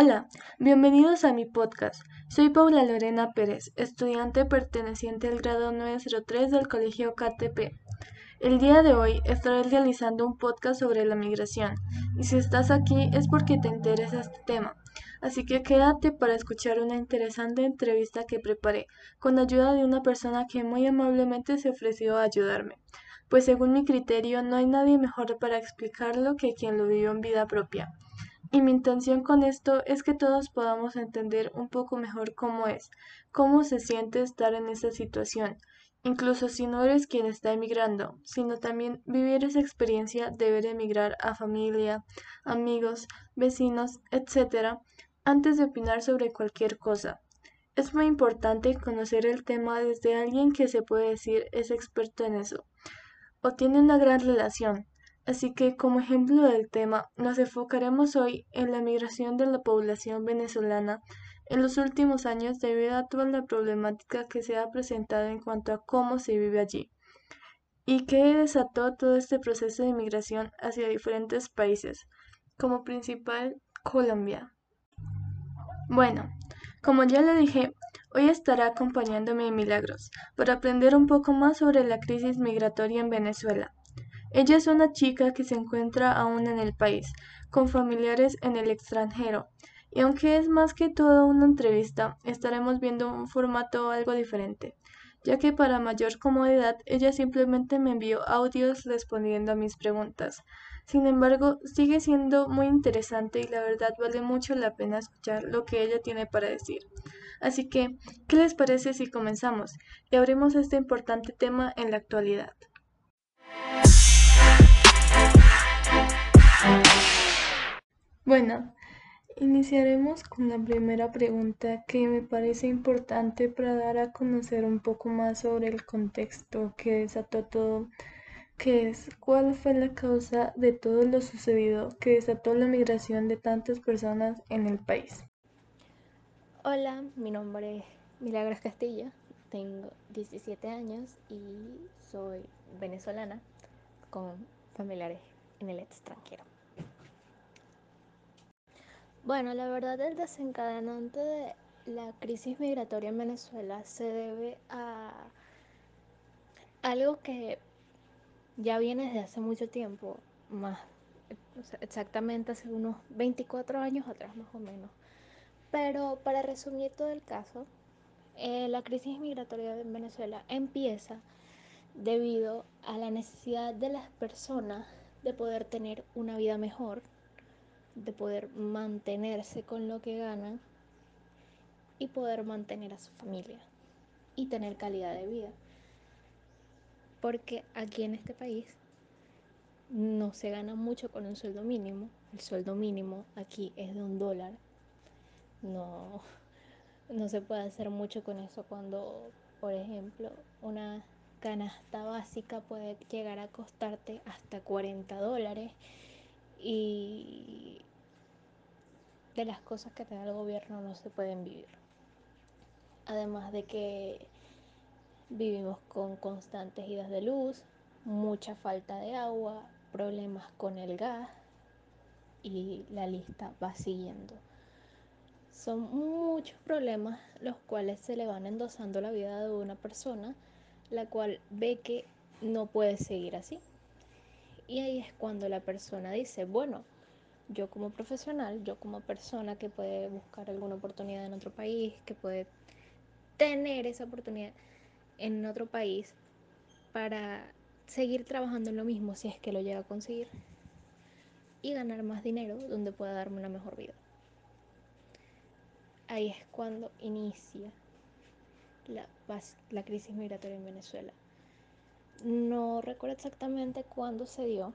Hola, bienvenidos a mi podcast. Soy Paula Lorena Pérez, estudiante perteneciente al grado 903 del Colegio KTP. El día de hoy estaré realizando un podcast sobre la migración y si estás aquí es porque te interesa este tema. Así que quédate para escuchar una interesante entrevista que preparé con ayuda de una persona que muy amablemente se ofreció a ayudarme, pues según mi criterio no hay nadie mejor para explicarlo que quien lo vivió en vida propia. Y mi intención con esto es que todos podamos entender un poco mejor cómo es, cómo se siente estar en esa situación, incluso si no eres quien está emigrando, sino también vivir esa experiencia de ver emigrar a familia, amigos, vecinos, etc., antes de opinar sobre cualquier cosa. Es muy importante conocer el tema desde alguien que se puede decir es experto en eso, o tiene una gran relación, Así que, como ejemplo del tema, nos enfocaremos hoy en la migración de la población venezolana en los últimos años debido a toda la problemática que se ha presentado en cuanto a cómo se vive allí y que desató todo este proceso de migración hacia diferentes países, como principal Colombia. Bueno, como ya le dije, hoy estará acompañándome en Milagros para aprender un poco más sobre la crisis migratoria en Venezuela ella es una chica que se encuentra aún en el país, con familiares en el extranjero, y aunque es más que todo una entrevista, estaremos viendo un formato algo diferente, ya que para mayor comodidad ella simplemente me envió audios respondiendo a mis preguntas. Sin embargo, sigue siendo muy interesante y la verdad vale mucho la pena escuchar lo que ella tiene para decir. Así que, ¿qué les parece si comenzamos y abrimos este importante tema en la actualidad? Bueno, iniciaremos con la primera pregunta que me parece importante para dar a conocer un poco más sobre el contexto que desató todo, que es cuál fue la causa de todo lo sucedido que desató la migración de tantas personas en el país. Hola, mi nombre es Milagros Castilla, tengo 17 años y soy venezolana con familiares en el extranjero. Bueno, la verdad el desencadenante de la crisis migratoria en Venezuela se debe a algo que ya viene desde hace mucho tiempo, más exactamente hace unos 24 años atrás más o menos. Pero para resumir todo el caso, eh, la crisis migratoria en Venezuela empieza debido a la necesidad de las personas de poder tener una vida mejor, de poder mantenerse con lo que ganan y poder mantener a su familia y tener calidad de vida. Porque aquí en este país no se gana mucho con un sueldo mínimo. El sueldo mínimo aquí es de un dólar. No, no se puede hacer mucho con eso cuando, por ejemplo, una canasta básica puede llegar a costarte hasta 40 dólares y de las cosas que te el gobierno no se pueden vivir. Además de que vivimos con constantes idas de luz, mucha falta de agua, problemas con el gas y la lista va siguiendo. Son muchos problemas los cuales se le van endosando la vida de una persona, la cual ve que no puede seguir así. Y ahí es cuando la persona dice, bueno, yo como profesional, yo como persona que puede buscar alguna oportunidad en otro país, que puede tener esa oportunidad en otro país para seguir trabajando en lo mismo si es que lo llega a conseguir y ganar más dinero donde pueda darme una mejor vida. Ahí es cuando inicia la, la crisis migratoria en Venezuela. No recuerdo exactamente cuándo se dio,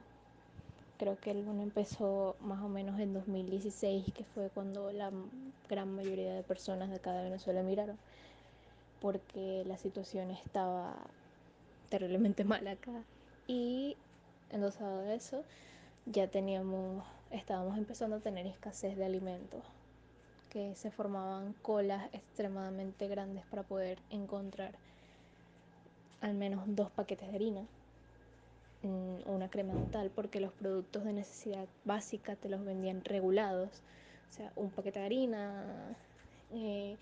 creo que el bueno empezó más o menos en 2016, que fue cuando la gran mayoría de personas de acá de Venezuela emigraron, porque la situación estaba terriblemente mal acá. Y endosado de eso, ya teníamos, estábamos empezando a tener escasez de alimentos, que se formaban colas extremadamente grandes para poder encontrar al menos dos paquetes de harina una crema dental porque los productos de necesidad básica te los vendían regulados. O sea, un paquete de harina, eh,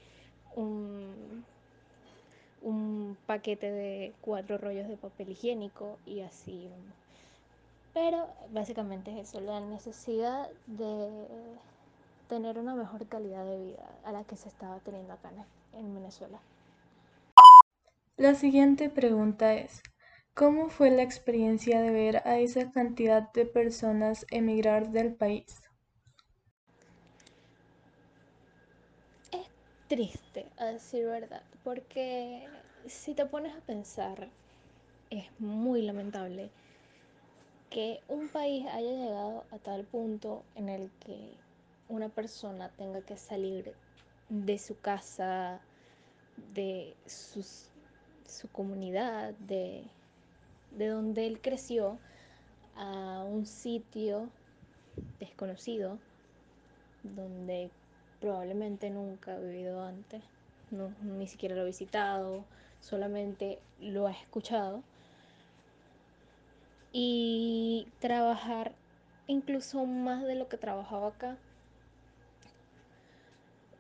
un, un paquete de cuatro rollos de papel higiénico y así. Pero básicamente es eso, la necesidad de tener una mejor calidad de vida a la que se estaba teniendo acá en Venezuela. La siguiente pregunta es, ¿cómo fue la experiencia de ver a esa cantidad de personas emigrar del país? Es triste, a decir verdad, porque si te pones a pensar, es muy lamentable que un país haya llegado a tal punto en el que una persona tenga que salir de su casa, de su comunidad, de, de donde él creció, a un sitio desconocido, donde probablemente nunca ha vivido antes, no, ni siquiera lo ha visitado, solamente lo ha escuchado. Y trabajar incluso más de lo que trabajaba acá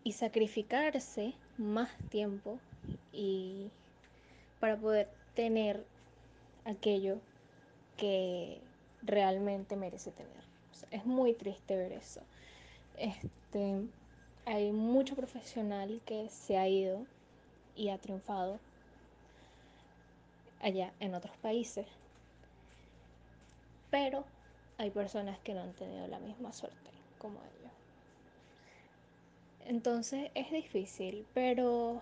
y sacrificarse más tiempo y para poder tener aquello que realmente merece tener. Es muy triste ver eso. Este, hay mucho profesional que se ha ido y ha triunfado allá en otros países. Pero hay personas que no han tenido la misma suerte como ellos. Entonces es difícil, pero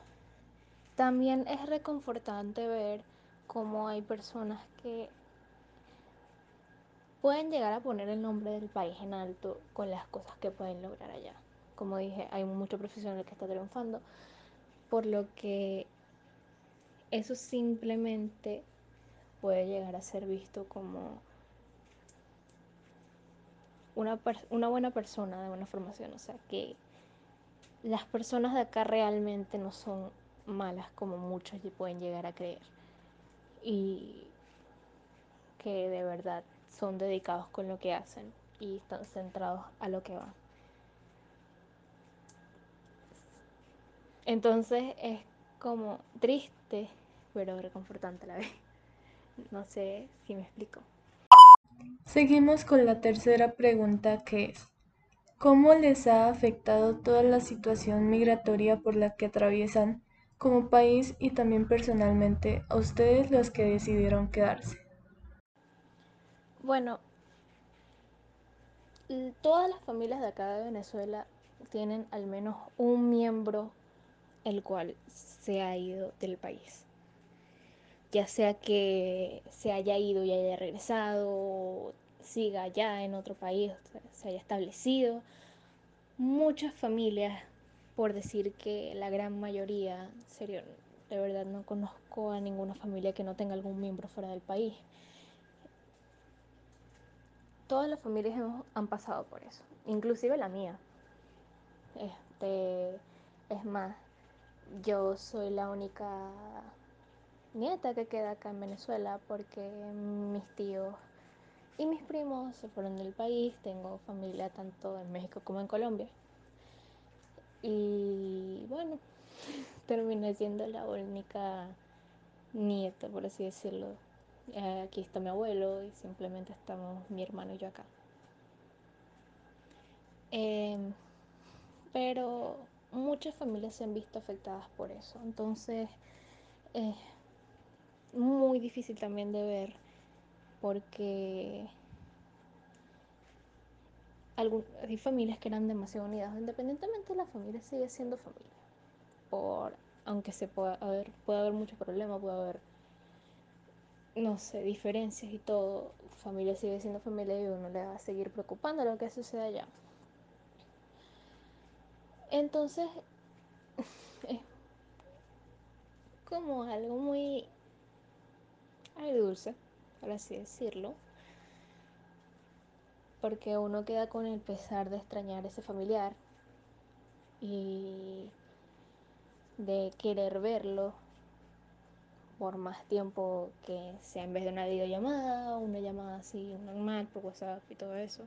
también es reconfortante ver cómo hay personas que pueden llegar a poner el nombre del país en alto con las cosas que pueden lograr allá. Como dije, hay mucho profesional que está triunfando, por lo que eso simplemente puede llegar a ser visto como una, una buena persona de buena formación. O sea, que las personas de acá realmente no son malas como muchos pueden llegar a creer. Y que de verdad son dedicados con lo que hacen y están centrados a lo que van. Entonces es como triste, pero reconfortante a la vez. No sé si me explico. Seguimos con la tercera pregunta que es, ¿cómo les ha afectado toda la situación migratoria por la que atraviesan como país y también personalmente a ustedes los que decidieron quedarse? Bueno, todas las familias de acá de Venezuela tienen al menos un miembro el cual se ha ido del país. Ya sea que se haya ido y haya regresado, siga allá en otro país, se haya establecido. Muchas familias, por decir que la gran mayoría, serio, de verdad no conozco a ninguna familia que no tenga algún miembro fuera del país todas las familias hemos, han pasado por eso, inclusive la mía. Este, es más, yo soy la única nieta que queda acá en Venezuela porque mis tíos y mis primos se fueron del país. Tengo familia tanto en México como en Colombia. Y bueno, terminé siendo la única nieta, por así decirlo, eh, aquí está mi abuelo y simplemente estamos mi hermano y yo acá. Eh, pero muchas familias se han visto afectadas por eso. Entonces es muy difícil también de ver porque hay familias que eran demasiado unidas. Independientemente la familia sigue siendo familia. Por, aunque se pueda haber, puede haber mucho problema, puede haber no sé, diferencias y todo, familia sigue siendo familia y uno le va a seguir preocupando lo que sucede allá. Entonces, es como algo muy dulce por así decirlo, porque uno queda con el pesar de extrañar a ese familiar y de querer verlo por más tiempo que sea en vez de una videollamada, una llamada así normal por WhatsApp y todo eso,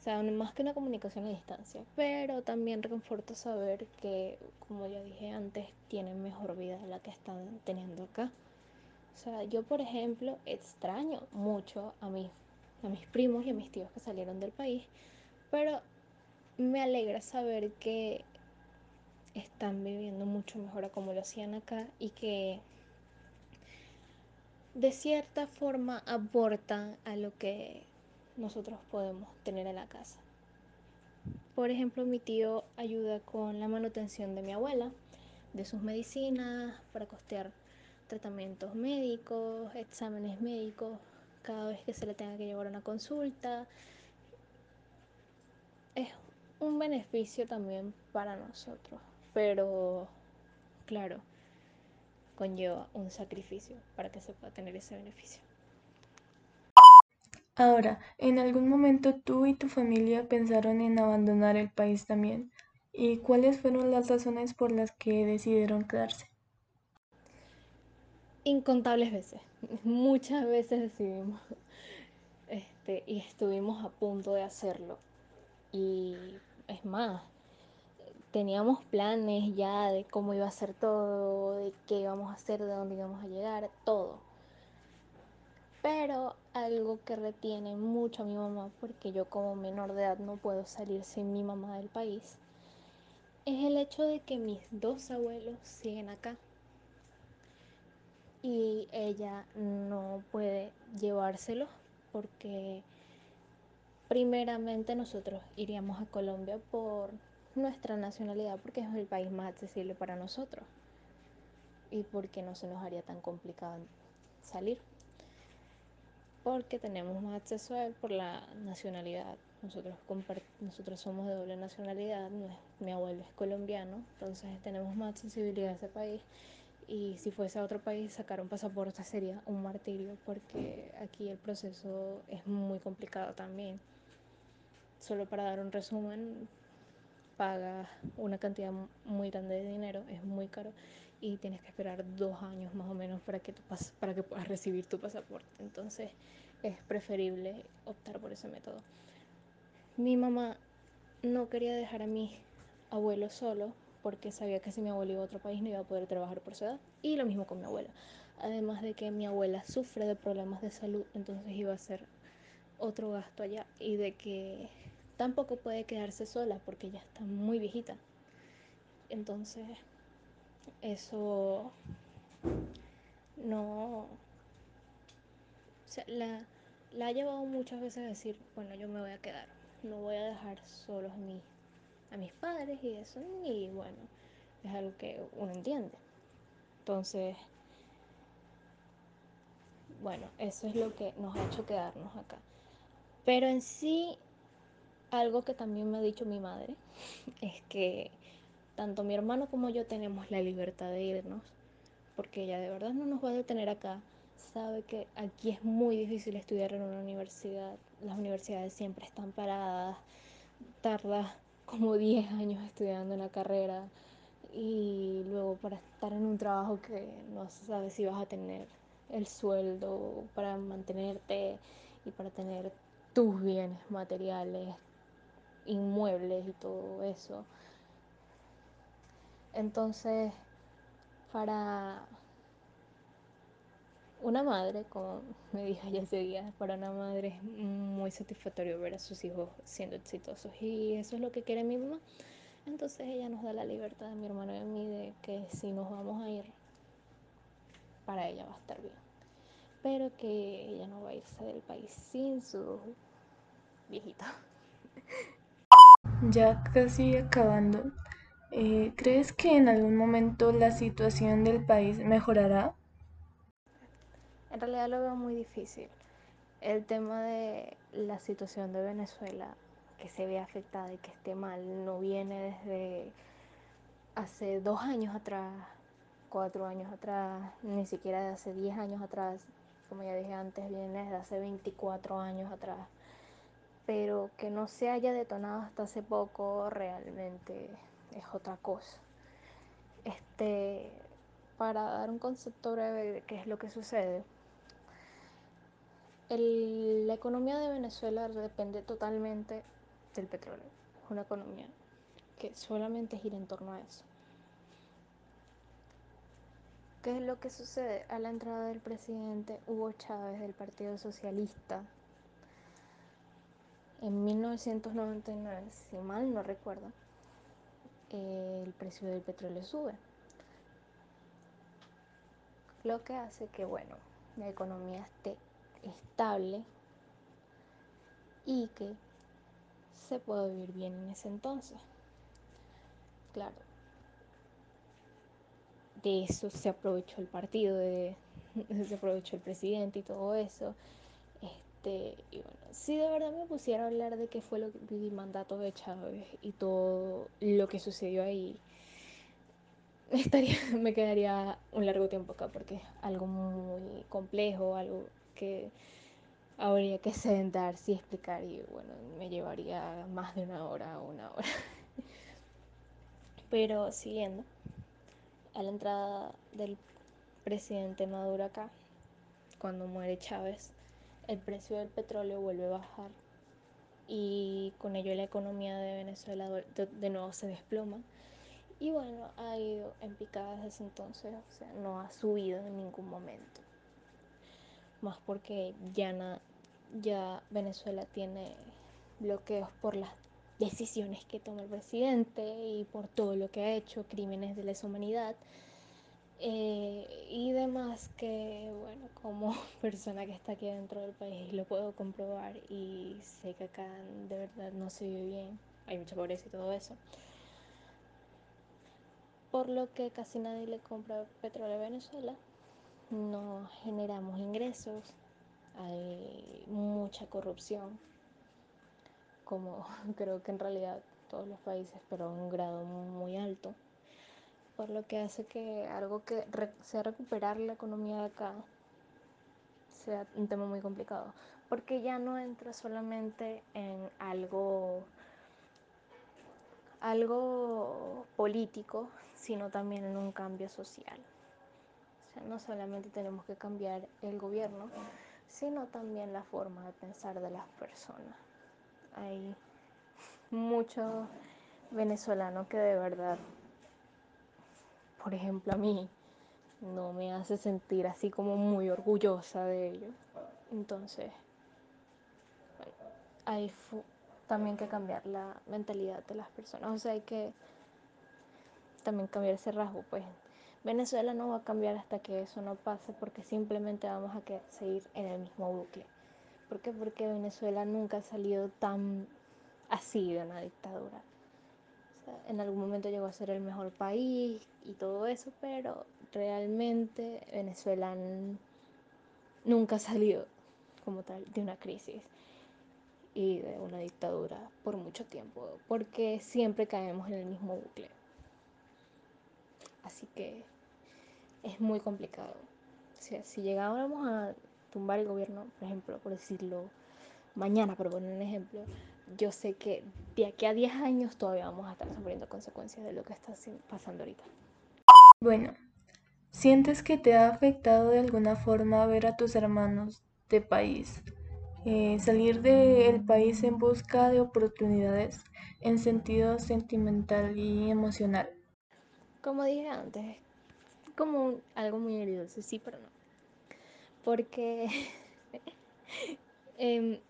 O sea, más que una comunicación a distancia. Pero también reconforta saber que, como ya dije antes, tienen mejor vida de la que están teniendo acá. O sea, yo por ejemplo extraño mucho a mis, a mis primos y a mis tíos que salieron del país, pero me alegra saber que están viviendo mucho mejor a como lo hacían acá y que de cierta forma aportan a lo que nosotros podemos tener en la casa. Por ejemplo, mi tío ayuda con la manutención de mi abuela, de sus medicinas, para costear tratamientos médicos, exámenes médicos, cada vez que se le tenga que llevar una consulta. Es un beneficio también para nosotros, pero claro, conlleva un sacrificio para que se pueda tener ese beneficio. Ahora, ¿en algún momento tú y tu familia pensaron en abandonar el país también? ¿Y cuáles fueron las razones por las que decidieron quedarse? Incontables veces, muchas veces decidimos este, y estuvimos a punto de hacerlo. Y es más, teníamos planes ya de cómo iba a ser todo, de qué íbamos a hacer, de dónde íbamos a llegar, todo. Pero algo que retiene mucho a mi mamá, porque yo como menor de edad no puedo salir sin mi mamá del país, es el hecho de que mis dos abuelos siguen acá. Y ella no puede llevárselos porque primeramente nosotros iríamos a Colombia por nuestra nacionalidad, porque es el país más accesible para nosotros y porque no se nos haría tan complicado salir porque tenemos más acceso a él por la nacionalidad. Nosotros, nosotros somos de doble nacionalidad, mi abuelo es colombiano, entonces tenemos más accesibilidad a ese país. Y si fuese a otro país, sacar un pasaporte sería un martirio, porque aquí el proceso es muy complicado también. Solo para dar un resumen, pagas una cantidad muy grande de dinero, es muy caro y tienes que esperar dos años más o menos para que, para que puedas recibir tu pasaporte. Entonces es preferible optar por ese método. Mi mamá no quería dejar a mi abuelo solo porque sabía que si mi abuelo iba a otro país no iba a poder trabajar por su edad. Y lo mismo con mi abuela. Además de que mi abuela sufre de problemas de salud, entonces iba a ser otro gasto allá. Y de que tampoco puede quedarse sola porque ya está muy viejita. Entonces eso no... La, ha llevado muchas veces a decir, bueno, yo me voy a quedar, no voy a dejar solos a, mí, a mis padres y eso, y bueno, es algo que uno entiende. Entonces, bueno, eso es lo que nos ha hecho quedarnos acá. Pero en sí, algo que también me ha dicho mi madre es que tanto mi hermano como yo tenemos la libertad de irnos, porque ella de verdad no nos va a detener acá. Sabe que aquí es muy difícil estudiar en una universidad. Las universidades siempre están paradas. Tardas como 10 años estudiando una carrera y luego para estar en un trabajo que no sabes si vas a tener el sueldo para mantenerte y para tener tus bienes materiales, inmuebles y todo eso. Entonces, para una madre, como me dijo ya ese día, para una madre es muy satisfactorio ver a sus hijos siendo exitosos y eso es lo que quiere mi mamá. Entonces ella nos da la libertad a mi hermano y a mí de que si nos vamos a ir, para ella va a estar bien. Pero que ella no va a irse del país sin su viejito. Ya casi acabando, eh, ¿crees que en algún momento la situación del país mejorará? En realidad lo veo muy difícil. El tema de la situación de Venezuela, que se ve afectada y que esté mal, no viene desde hace dos años atrás, cuatro años atrás, ni siquiera de hace diez años atrás. Como ya dije antes, viene desde hace 24 años atrás. Pero que no se haya detonado hasta hace poco realmente es otra cosa. Este, para dar un concepto breve de qué es lo que sucede, la economía de Venezuela depende totalmente del petróleo. Es una economía que solamente gira en torno a eso. ¿Qué es lo que sucede? A la entrada del presidente Hugo Chávez del Partido Socialista en 1999, si mal no recuerdo, el precio del petróleo sube. Lo que hace que, bueno, la economía esté estable y que se pueda vivir bien en ese entonces. Claro, de eso se aprovechó el partido, de, se aprovechó el presidente y todo eso. Este, y bueno, si de verdad me pusiera a hablar de qué fue lo el mandato de Chávez y todo lo que sucedió ahí, estaría, me quedaría un largo tiempo acá porque es algo muy complejo, algo que habría que sentarse y explicar y bueno, me llevaría más de una hora o una hora. Pero siguiendo, a la entrada del presidente Maduro acá, cuando muere Chávez, el precio del petróleo vuelve a bajar y con ello la economía de Venezuela de, nuevo se desploma. Y bueno, ha ido en picadas desde entonces, o sea, no ha subido en ningún momento. Más porque ya, ya Venezuela tiene bloqueos por las decisiones que toma el presidente y por todo lo que ha hecho, crímenes de lesa humanidad. Eh, y demás que, bueno, como persona que está aquí dentro del país lo puedo comprobar y sé que acá de verdad no se vive bien, hay mucha pobreza y todo eso. Por lo que casi nadie le compra petróleo a Venezuela, no generamos ingresos, hay mucha corrupción, como creo que en realidad todos los países, pero a un grado muy alto por lo que hace que algo que sea recuperar la economía de acá sea un tema muy complicado, porque ya no entra solamente en algo algo político, sino también en un cambio social. O sea, no solamente tenemos que cambiar el gobierno, sino también la forma de pensar de las personas. Hay muchos venezolanos que de verdad por ejemplo, a mí no me hace sentir así como muy orgullosa de ello. Entonces, hay también que cambiar la mentalidad de las personas. O sea, hay que también cambiar ese rasgo. Pues Venezuela no va a cambiar hasta que eso no pase porque simplemente vamos a seguir en el mismo bucle. ¿Por qué? Porque Venezuela nunca ha salido tan así de una dictadura en algún momento llegó a ser el mejor país y todo eso, pero realmente Venezuela nunca ha salido como tal de una crisis y de una dictadura por mucho tiempo, porque siempre caemos en el mismo bucle. Así que es muy complicado. O sea, si llegáramos a tumbar el gobierno, por ejemplo, por decirlo mañana, por poner un ejemplo, yo sé que de aquí a 10 años todavía vamos a estar sufriendo consecuencias de lo que está pasando ahorita. Bueno, ¿sientes que te ha afectado de alguna forma ver a tus hermanos de país? Eh, salir del país en busca de oportunidades en sentido sentimental y emocional. Como dije antes, como algo muy herido, sí, pero no. Porque eh,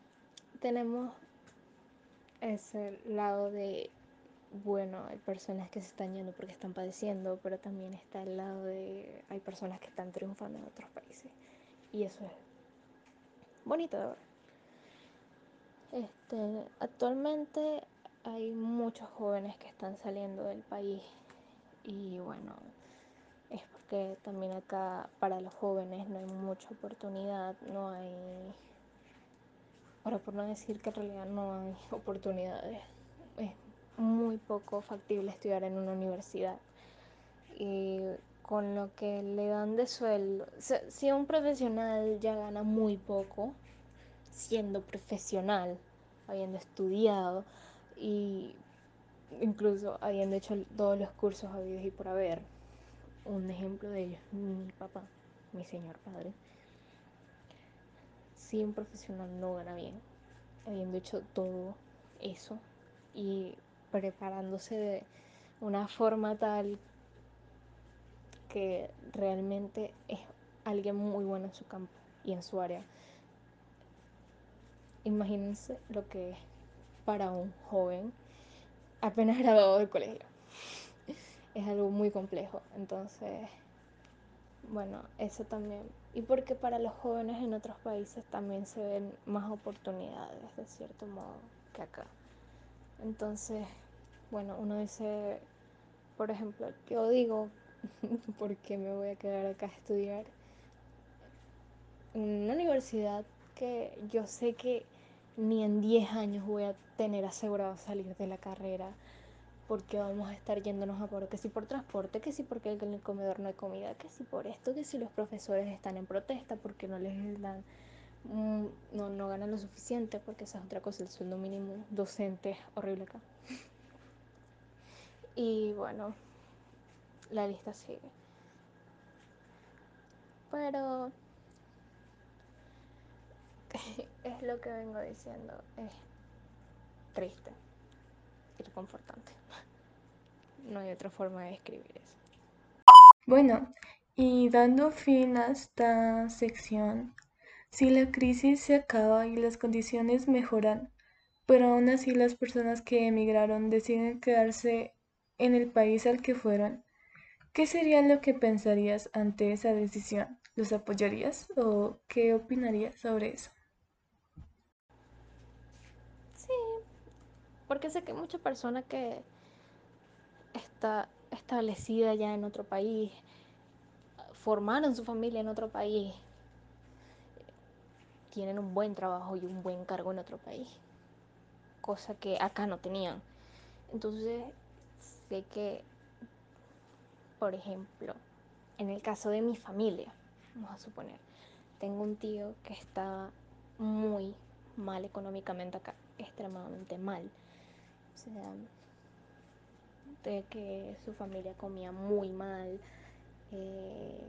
tenemos ese lado de, bueno, hay personas que se están yendo porque están padeciendo, pero también está el lado de, hay personas que están triunfando en otros países. Y eso es bonito de ver. Este, actualmente hay muchos jóvenes que están saliendo del país y bueno, es porque también acá para los jóvenes no hay mucha oportunidad, no hay Ahora, por no decir que en realidad no hay oportunidades, es muy poco factible estudiar en una universidad. Y con lo que le dan de sueldo, si un profesional ya gana muy poco, siendo profesional, habiendo estudiado y incluso habiendo hecho todos los cursos habidos y por haber, un ejemplo de ello mi papá, mi señor padre si un profesional no gana bien, habiendo hecho todo eso, y preparándose de una forma tal que realmente es alguien muy bueno en su campo y en su área. Imagínense lo que es para un joven apenas graduado del colegio. Es algo muy complejo. Entonces, bueno, eso también. Y porque para los jóvenes en otros países también se ven más oportunidades, de cierto modo, que acá. Entonces, bueno, uno dice, por ejemplo, yo digo, ¿por qué me voy a quedar acá a estudiar? En una universidad que yo sé que ni en 10 años voy a tener asegurado salir de la carrera porque vamos a estar yéndonos a por que si por transporte, que si porque en el comedor no hay comida, que si por esto, que si los profesores están en protesta porque no les dan mm, no, no ganan lo suficiente porque esa es otra cosa, el sueldo mínimo docente es horrible acá. Y bueno, la lista sigue. Pero es lo que vengo diciendo, es triste No hay otra forma de describir eso. Bueno, y dando fin a esta sección, si la crisis se acaba y las condiciones mejoran, pero aún así las personas que emigraron deciden quedarse en el país al que fueron, ¿qué sería lo que pensarías ante esa decisión? ¿Los apoyarías o qué opinarías sobre eso? Sí, porque sé que mucha persona que está establecida ya en otro país, formaron su familia en otro país, tienen un buen trabajo y un buen cargo en otro país, cosa que acá no tenían. Entonces, sé que, por ejemplo, en el caso de mi familia, vamos a suponer, tengo un tío que está muy mal económicamente acá, extremadamente mal. O sea, de que su familia comía muy mal. Eh,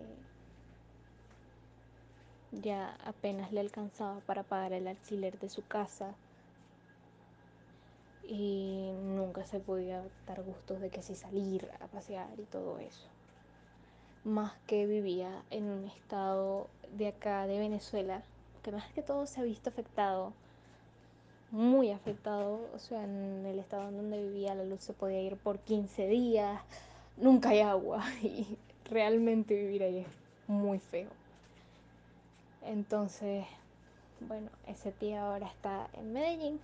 ya apenas le alcanzaba para pagar el alquiler de su casa y nunca se podía dar gustos de que si salir a pasear y todo eso. Más que vivía en un estado de acá, de Venezuela, que más que todo se ha visto afectado, muy afectado, o sea, en el estado en donde vivía la luz se podía ir por 15 días, nunca hay agua y realmente vivir ahí es muy feo. Entonces, bueno, ese tío ahora está en Medellín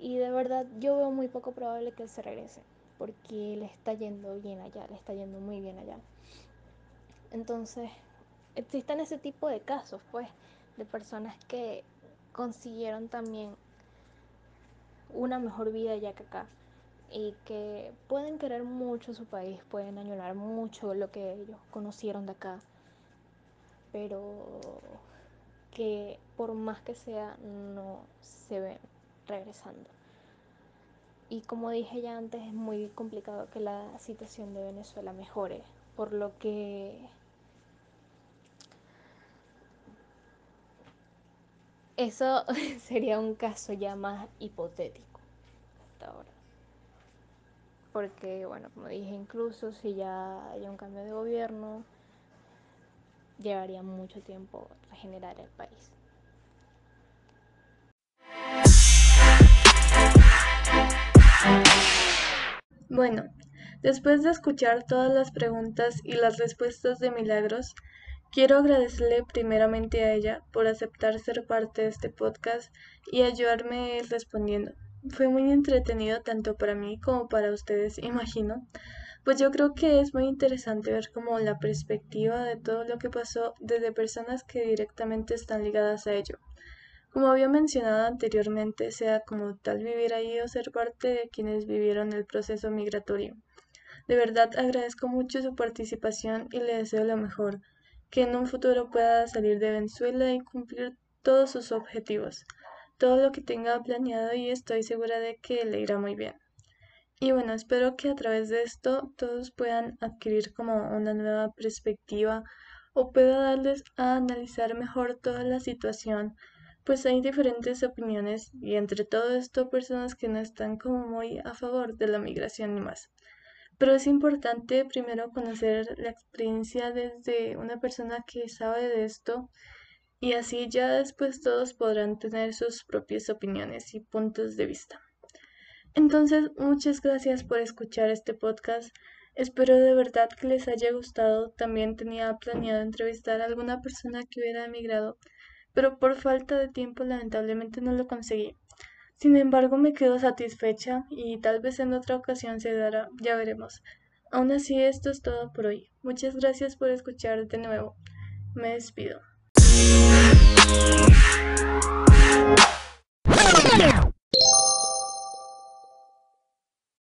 y de verdad yo veo muy poco probable que él se regrese porque le está yendo bien allá, le está yendo muy bien allá. Entonces, existen ese tipo de casos, pues, de personas que consiguieron también una mejor vida allá que acá y que pueden querer mucho su país, pueden añorar mucho lo que ellos conocieron de acá, pero que por más que sea no se ven regresando. Y como dije ya antes, es muy complicado que la situación de Venezuela mejore, por lo que eso sería un caso ya más hipotético hasta ahora. Porque, bueno, como dije, incluso si ya hay un cambio de gobierno, llevaría mucho tiempo regenerar el país. Bueno, después de escuchar todas las preguntas y las respuestas de Milagros, quiero agradecerle primeramente a ella por aceptar ser parte de este podcast y ayudarme respondiendo. Fue muy entretenido tanto para mí como para ustedes, imagino, pues yo creo que es muy interesante ver como la perspectiva de todo lo que pasó desde personas que directamente están ligadas a ello. Como había mencionado anteriormente, sea como tal vivir ahí o ser parte de quienes vivieron el proceso migratorio. De verdad agradezco mucho su participación y le deseo lo mejor, que en un futuro pueda salir de Venezuela y cumplir todos sus objetivos, todo lo que tenga planeado y estoy segura de que le irá muy bien. Y bueno, espero que a través de esto todos puedan adquirir como una nueva perspectiva o pueda darles a analizar mejor toda la situación pues hay diferentes opiniones y entre todo esto personas que no están como muy a favor de la migración y más. Pero es importante primero conocer la experiencia desde una persona que sabe de esto y así ya después todos podrán tener sus propias opiniones y puntos de vista. Entonces, muchas gracias por escuchar este podcast. Espero de verdad que les haya gustado. También tenía planeado entrevistar a alguna persona que hubiera emigrado, pero por falta de tiempo lamentablemente no lo conseguí. Sin embargo, me quedo satisfecha y tal vez en otra ocasión se dará, ya veremos. Aún así, esto es todo por hoy. Muchas gracias por escuchar de nuevo. Me despido.